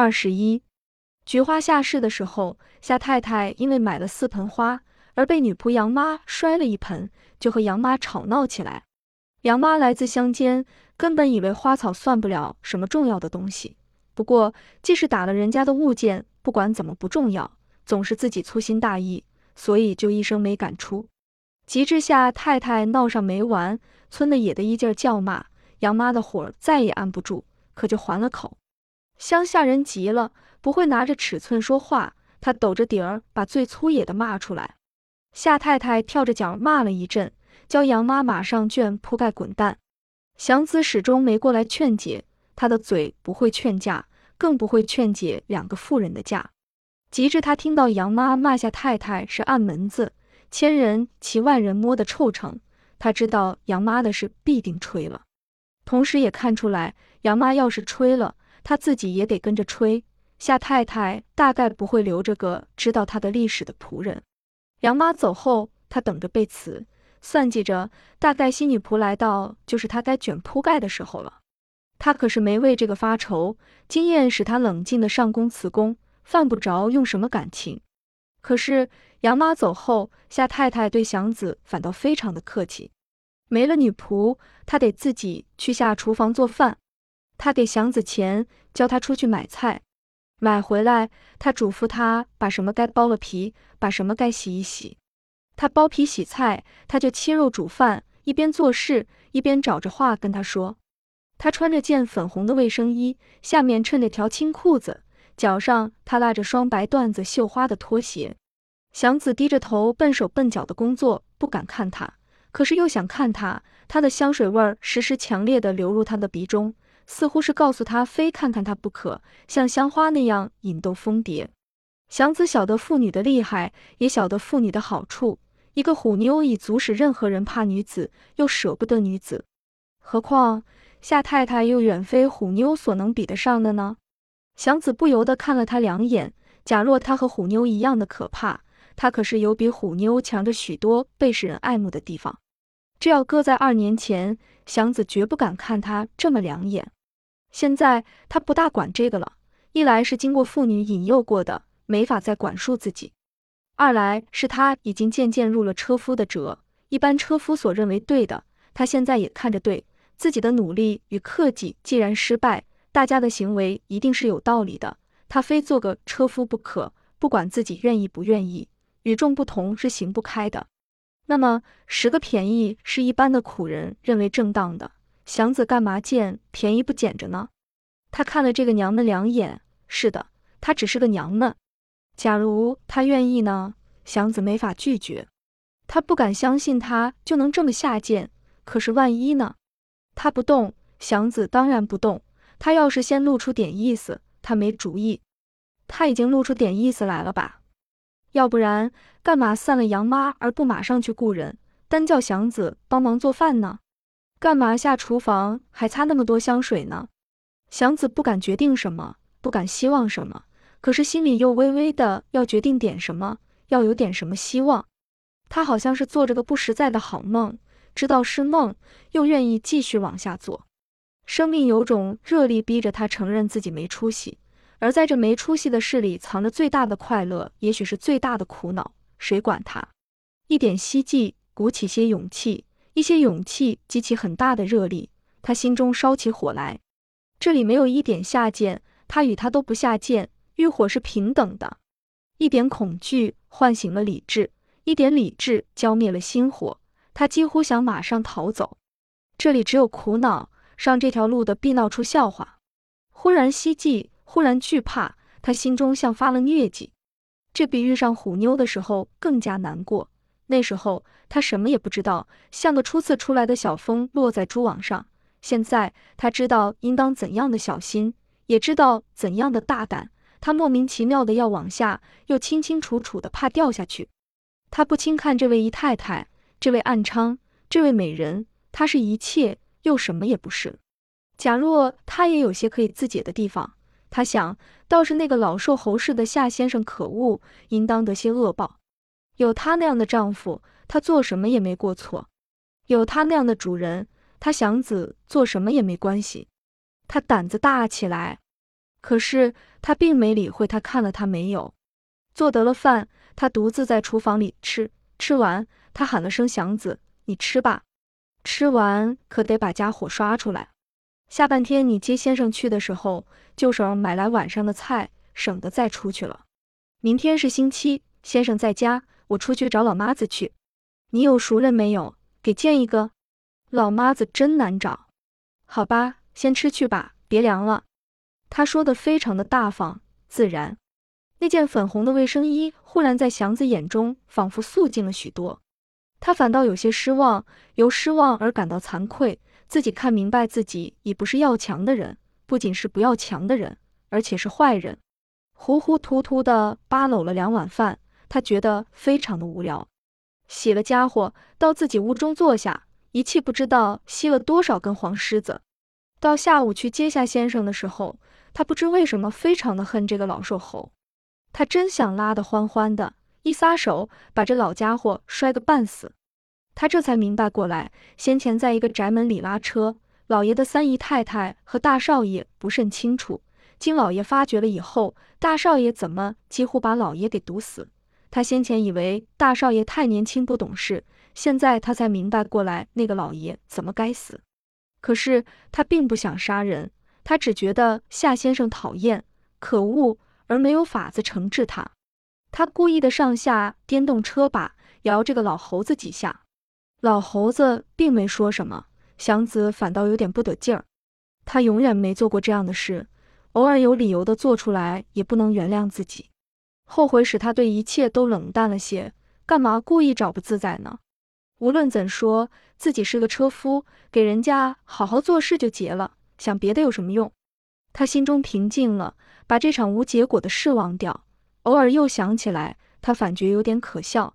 二十一，菊花下市的时候，夏太太因为买了四盆花，而被女仆杨妈摔了一盆，就和杨妈吵闹起来。杨妈来自乡间，根本以为花草算不了什么重要的东西。不过，即使打了人家的物件，不管怎么不重要，总是自己粗心大意，所以就一声没敢出。急之下，太太闹上没完，村的野的一劲叫骂，杨妈的火再也按不住，可就还了口。乡下人急了，不会拿着尺寸说话，他抖着底儿把最粗野的骂出来。夏太太跳着脚骂了一阵，叫杨妈马上卷铺盖滚蛋。祥子始终没过来劝解，他的嘴不会劝架，更不会劝解两个妇人的架。及至他听到杨妈骂夏太太是暗门子，千人骑万人摸的臭成，他知道杨妈的事必定吹了，同时也看出来杨妈要是吹了。他自己也得跟着吹，夏太太大概不会留着个知道他的历史的仆人。杨妈走后，他等着被辞，算计着大概新女仆来到，就是他该卷铺盖的时候了。他可是没为这个发愁，经验使他冷静的上工辞工，犯不着用什么感情。可是杨妈走后，夏太太对祥子反倒非常的客气。没了女仆，他得自己去下厨房做饭。他给祥子钱，教他出去买菜，买回来，他嘱咐他把什么该剥了皮，把什么该洗一洗。他剥皮洗菜，他就切肉煮饭，一边做事一边找着话跟他说。他穿着件粉红的卫生衣，下面衬着条青裤子，脚上他拉着双白缎子绣花的拖鞋。祥子低着头笨手笨脚的工作，不敢看他，可是又想看他。他的香水味儿时时强烈的流入他的鼻中。似乎是告诉他非看看他不可，像香花那样引逗蜂蝶。祥子晓得妇女的厉害，也晓得妇女的好处。一个虎妞已足使任何人怕女子，又舍不得女子，何况夏太太又远非虎妞所能比得上的呢？祥子不由得看了他两眼。假若他和虎妞一样的可怕，他可是有比虎妞强着许多被使人爱慕的地方。这要搁在二年前，祥子绝不敢看他这么两眼。现在他不大管这个了，一来是经过妇女引诱过的，没法再管束自己；二来是他已经渐渐入了车夫的辙，一般车夫所认为对的，他现在也看着对。自己的努力与克己既然失败，大家的行为一定是有道理的，他非做个车夫不可。不管自己愿意不愿意，与众不同是行不开的。那么十个便宜是一般的苦人认为正当的。祥子干嘛见便宜不捡着呢？他看了这个娘们两眼，是的，她只是个娘们。假如他愿意呢？祥子没法拒绝，他不敢相信他就能这么下贱。可是万一呢？他不动，祥子当然不动。他要是先露出点意思，他没主意。他已经露出点意思来了吧？要不然干嘛散了杨妈而不马上去雇人，单叫祥子帮忙做饭呢？干嘛下厨房还擦那么多香水呢？祥子不敢决定什么，不敢希望什么，可是心里又微微的要决定点什么，要有点什么希望。他好像是做着个不实在的好梦，知道是梦，又愿意继续往下做。生命有种热力逼着他承认自己没出息，而在这没出息的事里藏着最大的快乐，也许是最大的苦恼。谁管他？一点希冀，鼓起些勇气。一些勇气激起很大的热力，他心中烧起火来。这里没有一点下贱，他与他都不下贱，欲火是平等的。一点恐惧唤醒了理智，一点理智浇灭了心火。他几乎想马上逃走。这里只有苦恼，上这条路的必闹出笑话。忽然希冀，忽然惧怕，他心中像发了疟疾。这比遇上虎妞的时候更加难过。那时候他什么也不知道，像个初次出来的小蜂落在蛛网上。现在他知道应当怎样的小心，也知道怎样的大胆。他莫名其妙的要往下，又清清楚楚的怕掉下去。他不轻看这位姨太太，这位暗娼，这位美人，她是一切，又什么也不是。假若他也有些可以自解的地方，他想，倒是那个老瘦猴似的夏先生可恶，应当得些恶报。有她那样的丈夫，她做什么也没过错；有她那样的主人，她祥子做什么也没关系。她胆子大起来，可是他并没理会，他看了他没有。做得了饭，他独自在厨房里吃。吃完，他喊了声“祥子，你吃吧。”吃完可得把家伙刷出来。下半天你接先生去的时候，就省买来晚上的菜，省得再出去了。明天是星期，先生在家，我出去找老妈子去。你有熟人没有？给见一个。老妈子真难找。好吧，先吃去吧，别凉了。他说的非常的大方自然。那件粉红的卫生衣忽然在祥子眼中仿佛肃静了许多，他反倒有些失望，由失望而感到惭愧，自己看明白自己已不是要强的人，不仅是不要强的人，而且是坏人。糊糊涂涂的扒搂了两碗饭，他觉得非常的无聊，洗了家伙，到自己屋中坐下，一气不知道吸了多少根黄狮子。到下午去接下先生的时候，他不知为什么非常的恨这个老瘦猴。他真想拉得欢欢的，一撒手把这老家伙摔个半死。他这才明白过来，先前在一个宅门里拉车，老爷的三姨太太和大少爷不甚清楚。经老爷发觉了以后，大少爷怎么几乎把老爷给毒死。他先前以为大少爷太年轻不懂事，现在他才明白过来，那个老爷怎么该死。可是他并不想杀人，他只觉得夏先生讨厌、可恶。而没有法子惩治他，他故意的上下颠动车把，摇这个老猴子几下。老猴子并没说什么，祥子反倒有点不得劲儿。他永远没做过这样的事，偶尔有理由的做出来，也不能原谅自己，后悔使他对一切都冷淡了些。干嘛故意找不自在呢？无论怎说，自己是个车夫，给人家好好做事就结了，想别的有什么用？他心中平静了。把这场无结果的事忘掉，偶尔又想起来，他反觉有点可笑。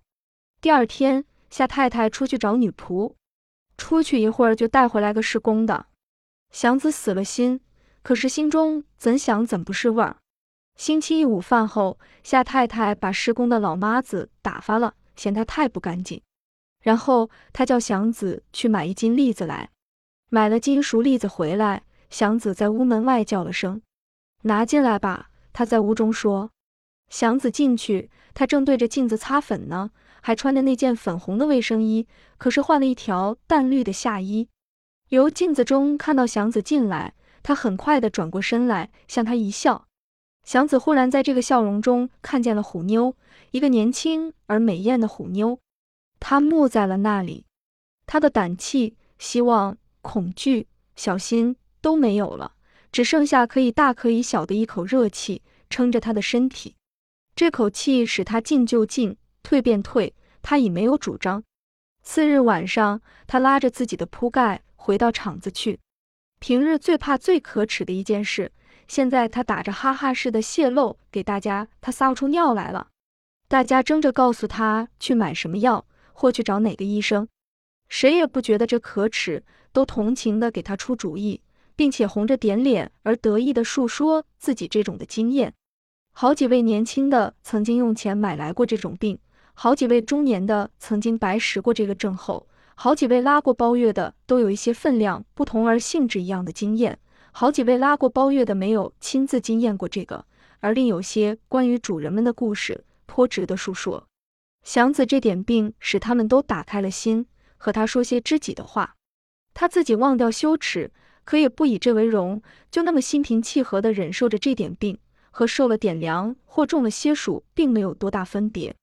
第二天，夏太太出去找女仆，出去一会儿就带回来个施工的。祥子死了心，可是心中怎想怎不是味儿。星期一午饭后，夏太太把施工的老妈子打发了，嫌他太不干净。然后她叫祥子去买一斤栗子来，买了斤熟栗子回来，祥子在屋门外叫了声。拿进来吧，他在屋中说。祥子进去，他正对着镜子擦粉呢，还穿着那件粉红的卫生衣，可是换了一条淡绿的夏衣。由镜子中看到祥子进来，他很快的转过身来向他一笑。祥子忽然在这个笑容中看见了虎妞，一个年轻而美艳的虎妞。他木在了那里，他的胆气、希望、恐惧、小心都没有了。只剩下可以大可以小的一口热气撑着他的身体，这口气使他进就进，退便退，他已没有主张。次日晚上，他拉着自己的铺盖回到厂子去。平日最怕、最可耻的一件事，现在他打着哈哈似的泄露给大家，他撒不出尿来了。大家争着告诉他去买什么药，或去找哪个医生，谁也不觉得这可耻，都同情的给他出主意。并且红着点脸而得意的述说自己这种的经验。好几位年轻的曾经用钱买来过这种病，好几位中年的曾经白食过这个症候，好几位拉过包月的都有一些分量不同而性质一样的经验，好几位拉过包月的没有亲自经验过这个，而另有些关于主人们的故事颇值得述说。祥子这点病使他们都打开了心，和他说些知己的话，他自己忘掉羞耻。可也不以这为荣，就那么心平气和地忍受着这点病，和受了点凉或中了些暑，并没有多大分别。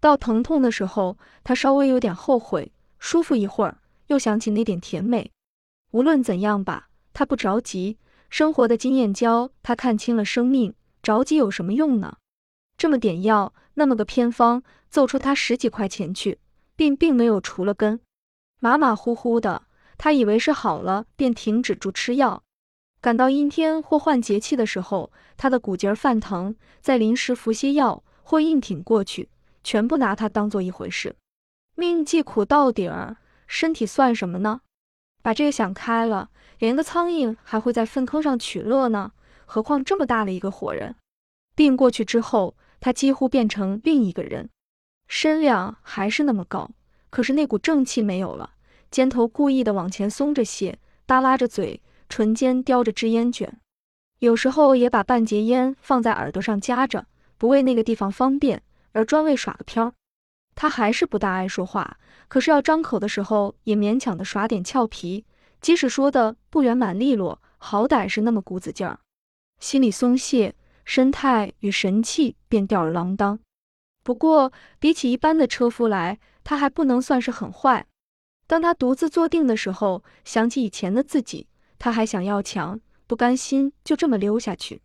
到疼痛的时候，他稍微有点后悔，舒服一会儿，又想起那点甜美。无论怎样吧，他不着急。生活的经验教他看清了生命，着急有什么用呢？这么点药，那么个偏方，奏出他十几块钱去，病并没有除了根，马马虎虎的。他以为是好了，便停止住吃药。赶到阴天或换节气的时候，他的骨节犯疼，再临时服些药或硬挺过去，全不拿他当做一回事。命既苦到底儿，身体算什么呢？把这个想开了，连个苍蝇还会在粪坑上取乐呢，何况这么大的一个活人？病过去之后，他几乎变成另一个人，身量还是那么高，可是那股正气没有了。肩头故意的往前松着些，耷拉着嘴，唇间叼着支烟卷。有时候也把半截烟放在耳朵上夹着，不为那个地方方便，而专为耍个飘。他还是不大爱说话，可是要张口的时候，也勉强的耍点俏皮，即使说的不圆满利落，好歹是那么股子劲儿。心里松懈，神态与神气便吊儿郎当。不过比起一般的车夫来，他还不能算是很坏。当他独自坐定的时候，想起以前的自己，他还想要强，不甘心就这么溜下去。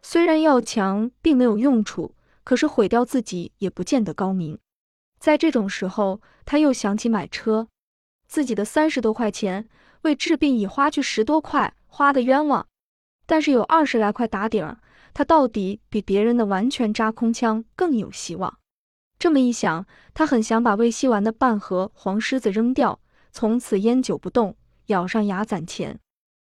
虽然要强并没有用处，可是毁掉自己也不见得高明。在这种时候，他又想起买车，自己的三十多块钱为治病已花去十多块，花的冤枉。但是有二十来块打底儿，他到底比别人的完全扎空枪更有希望。这么一想，他很想把未吸完的半盒黄狮子扔掉，从此烟酒不动，咬上牙攒钱。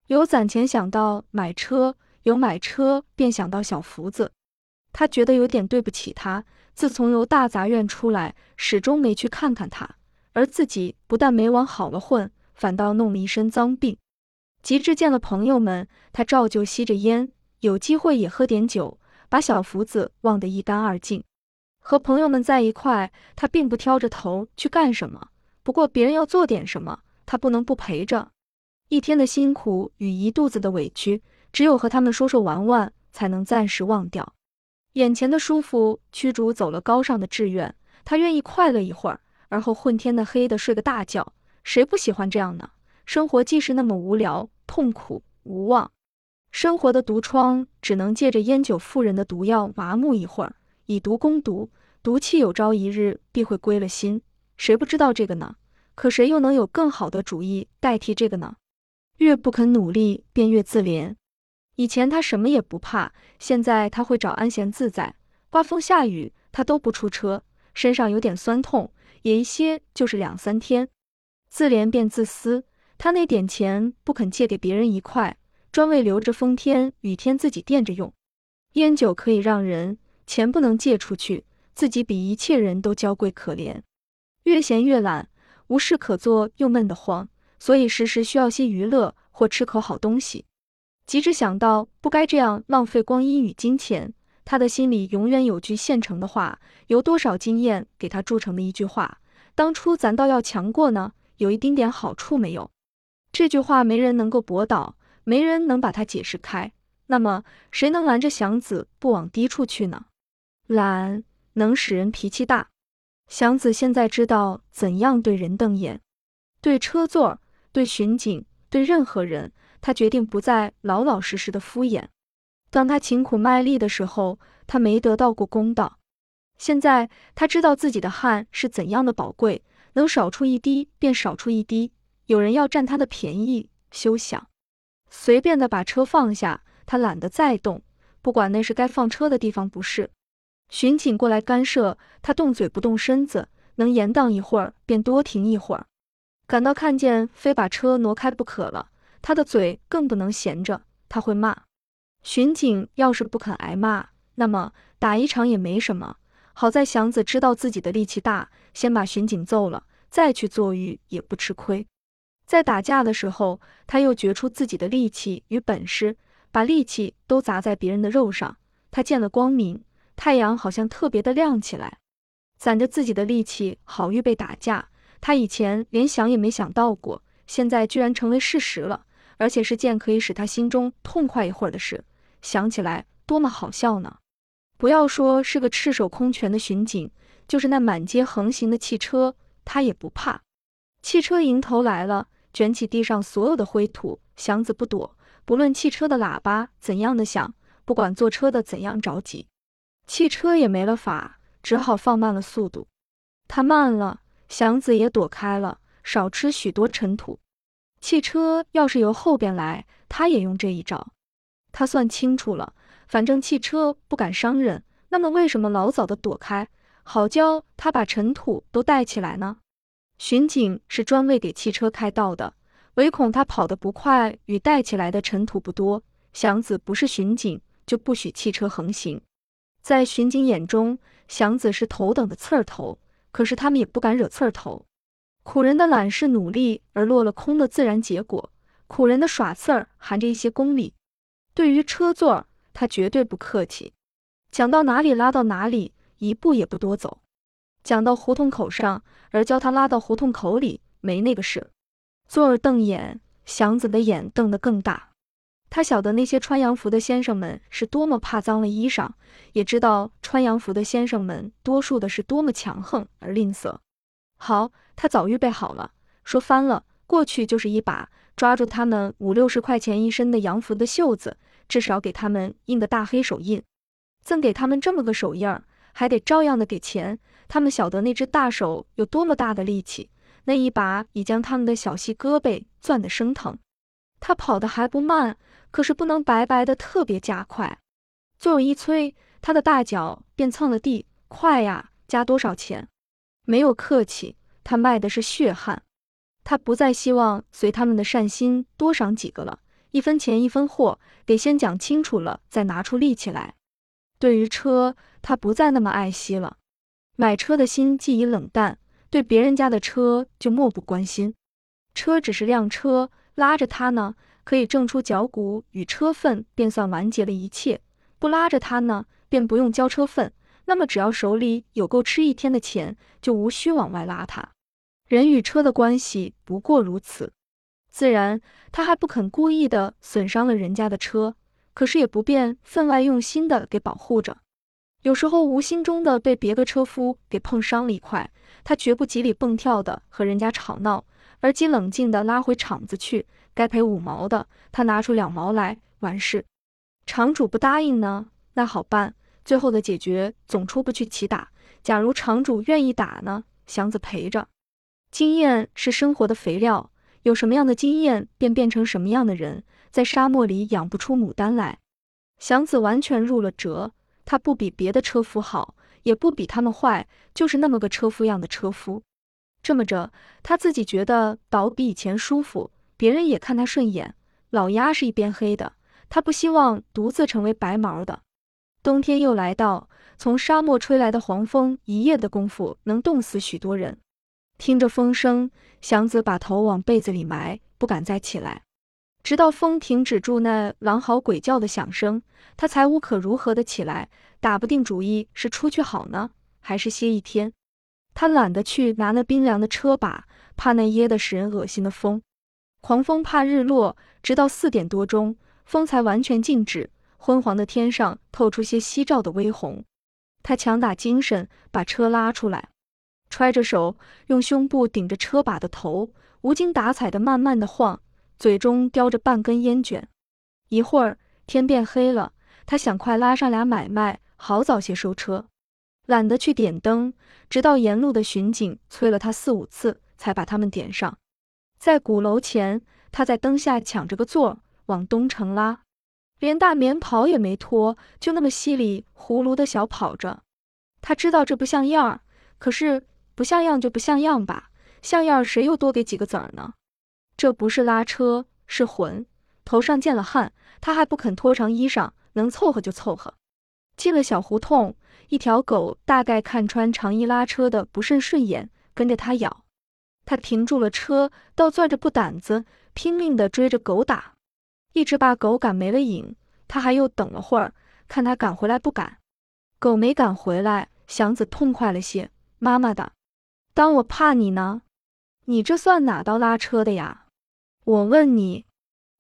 有攒钱想到买车，有买车便想到小福子。他觉得有点对不起他。自从由大杂院出来，始终没去看看他，而自己不但没往好了混，反倒弄了一身脏病。及至见了朋友们，他照旧吸着烟，有机会也喝点酒，把小福子忘得一干二净。和朋友们在一块，他并不挑着头去干什么，不过别人要做点什么，他不能不陪着。一天的辛苦与一肚子的委屈，只有和他们说说玩玩，才能暂时忘掉。眼前的舒服驱逐走了高尚的志愿，他愿意快乐一会儿，而后混天的黑的睡个大觉。谁不喜欢这样呢？生活既是那么无聊、痛苦、无望，生活的毒疮只能借着烟酒妇人的毒药麻木一会儿，以毒攻毒，毒气有朝一日必会归了心。谁不知道这个呢？可谁又能有更好的主意代替这个呢？越不肯努力，便越自怜。以前他什么也不怕，现在他会找安闲自在。刮风下雨，他都不出车。身上有点酸痛，也一歇就是两三天。自怜便自私，他那点钱不肯借给别人一块，专为留着风天雨天自己垫着用。烟酒可以让人，钱不能借出去。自己比一切人都娇贵可怜，越闲越懒，无事可做又闷得慌，所以时时需要些娱乐或吃口好东西。即使想到不该这样浪费光阴与金钱，他的心里永远有句现成的话，由多少经验给他铸成的一句话：当初咱倒要强过呢，有一丁点好处没有？这句话没人能够驳倒，没人能把它解释开。那么谁能拦着祥子不往低处去呢？懒能使人脾气大。祥子现在知道怎样对人瞪眼，对车座，对巡警，对任何人。他决定不再老老实实的敷衍。当他勤苦卖力的时候，他没得到过公道。现在他知道自己的汗是怎样的宝贵，能少出一滴便少出一滴。有人要占他的便宜，休想！随便的把车放下，他懒得再动，不管那是该放车的地方不是。巡警过来干涉，他动嘴不动身子，能延宕一会儿便多停一会儿。感到看见非把车挪开不可了。他的嘴更不能闲着，他会骂。巡警要是不肯挨骂，那么打一场也没什么。好在祥子知道自己的力气大，先把巡警揍了，再去坐狱也不吃亏。在打架的时候，他又觉出自己的力气与本事，把力气都砸在别人的肉上。他见了光明，太阳好像特别的亮起来。攒着自己的力气，好预备打架。他以前连想也没想到过，现在居然成为事实了。而且是件可以使他心中痛快一会儿的事，想起来多么好笑呢！不要说是个赤手空拳的巡警，就是那满街横行的汽车，他也不怕。汽车迎头来了，卷起地上所有的灰土，祥子不躲，不论汽车的喇叭怎样的响，不管坐车的怎样着急，汽车也没了法，只好放慢了速度。他慢了，祥子也躲开了，少吃许多尘土。汽车要是由后边来，他也用这一招。他算清楚了，反正汽车不敢伤人，那么为什么老早的躲开，好教他把尘土都带起来呢？巡警是专为给汽车开道的，唯恐他跑得不快，与带起来的尘土不多。祥子不是巡警，就不许汽车横行。在巡警眼中，祥子是头等的刺儿头，可是他们也不敢惹刺儿头。苦人的懒是努力而落了空的自然结果，苦人的耍刺儿含着一些功利。对于车座儿，他绝对不客气，讲到哪里拉到哪里，一步也不多走。讲到胡同口上，而叫他拉到胡同口里，没那个事。座儿瞪眼，祥子的眼瞪得更大。他晓得那些穿洋服的先生们是多么怕脏了衣裳，也知道穿洋服的先生们多数的是多么强横而吝啬。好，他早预备好了，说翻了过去就是一把抓住他们五六十块钱一身的洋服的袖子，至少给他们印个大黑手印，赠给他们这么个手印，还得照样的给钱。他们晓得那只大手有多么大的力气，那一把已将他们的小细胳膊攥得生疼。他跑得还不慢。可是不能白白的特别加快，座儿一催，他的大脚便蹭了地。快呀，加多少钱？没有客气，他卖的是血汗。他不再希望随他们的善心多赏几个了，一分钱一分货，得先讲清楚了，再拿出力气来。对于车，他不再那么爱惜了。买车的心既已冷淡，对别人家的车就漠不关心。车只是辆车，拉着他呢。可以挣出脚骨与车份，便算完结了一切。不拉着他呢，便不用交车份。那么只要手里有够吃一天的钱，就无需往外拉他。人与车的关系不过如此，自然他还不肯故意的损伤了人家的车，可是也不便分外用心的给保护着。有时候无心中的被别个车夫给碰伤了一块，他绝不急里蹦跳的和人家吵闹，而即冷静的拉回场子去。该赔五毛的，他拿出两毛来，完事。场主不答应呢，那好办，最后的解决总出不去起打。假如厂主愿意打呢，祥子陪着。经验是生活的肥料，有什么样的经验，便变成什么样的人。在沙漠里养不出牡丹来。祥子完全入了辙，他不比别的车夫好，也不比他们坏，就是那么个车夫样的车夫。这么着，他自己觉得倒比以前舒服。别人也看他顺眼，老鸭是一边黑的，他不希望独自成为白毛的。冬天又来到，从沙漠吹来的黄风，一夜的功夫能冻死许多人。听着风声，祥子把头往被子里埋，不敢再起来，直到风停止住那狼嚎鬼叫的响声，他才无可如何的起来，打不定主意是出去好呢，还是歇一天。他懒得去拿那冰凉的车把，怕那噎得使人恶心的风。狂风怕日落，直到四点多钟，风才完全静止。昏黄的天上透出些夕照的微红。他强打精神，把车拉出来，揣着手，用胸部顶着车把的头，无精打采的慢慢的晃，嘴中叼着半根烟卷。一会儿天变黑了，他想快拉上俩买卖，好早些收车，懒得去点灯，直到沿路的巡警催了他四五次，才把他们点上。在鼓楼前，他在灯下抢着个座往东城拉，连大棉袍也没脱，就那么稀里糊涂的小跑着。他知道这不像样儿，可是不像样就不像样吧，像样谁又多给几个子儿呢？这不是拉车，是魂。头上见了汗，他还不肯脱长衣裳，能凑合就凑合。进了小胡同，一条狗大概看穿长衣拉车的不甚顺眼，跟着他咬。他停住了车，倒攥着布胆子，拼命地追着狗打，一直把狗赶没了影。他还又等了会儿，看他赶回来不赶，狗没赶回来，祥子痛快了些。妈妈的，当我怕你呢？你这算哪道拉车的呀？我问你。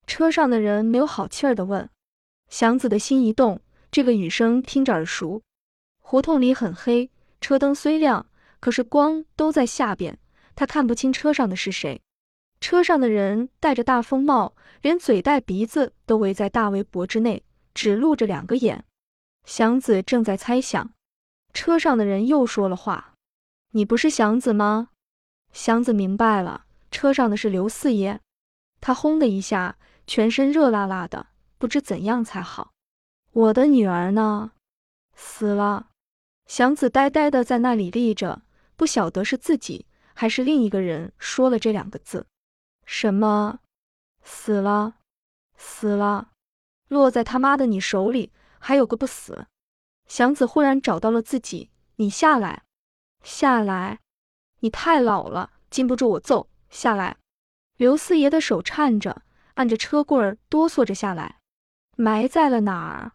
车上的人没有好气儿的问。祥子的心一动，这个语声听着耳熟。胡同里很黑，车灯虽亮，可是光都在下边。他看不清车上的是谁，车上的人戴着大风帽，连嘴带鼻子都围在大围脖之内，只露着两个眼。祥子正在猜想，车上的人又说了话：“你不是祥子吗？”祥子明白了，车上的是刘四爷。他轰的一下，全身热辣辣的，不知怎样才好。我的女儿呢？死了。祥子呆呆的在那里立着，不晓得是自己。还是另一个人说了这两个字，什么死了，死了，落在他妈的你手里，还有个不死。祥子忽然找到了自己，你下来，下来，你太老了，禁不住我揍，下来。刘四爷的手颤着，按着车棍儿哆嗦着下来。埋在了哪儿？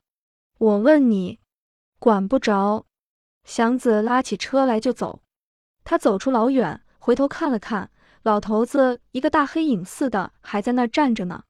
我问你，管不着。祥子拉起车来就走。他走出老远，回头看了看，老头子一个大黑影似的还在那儿站着呢。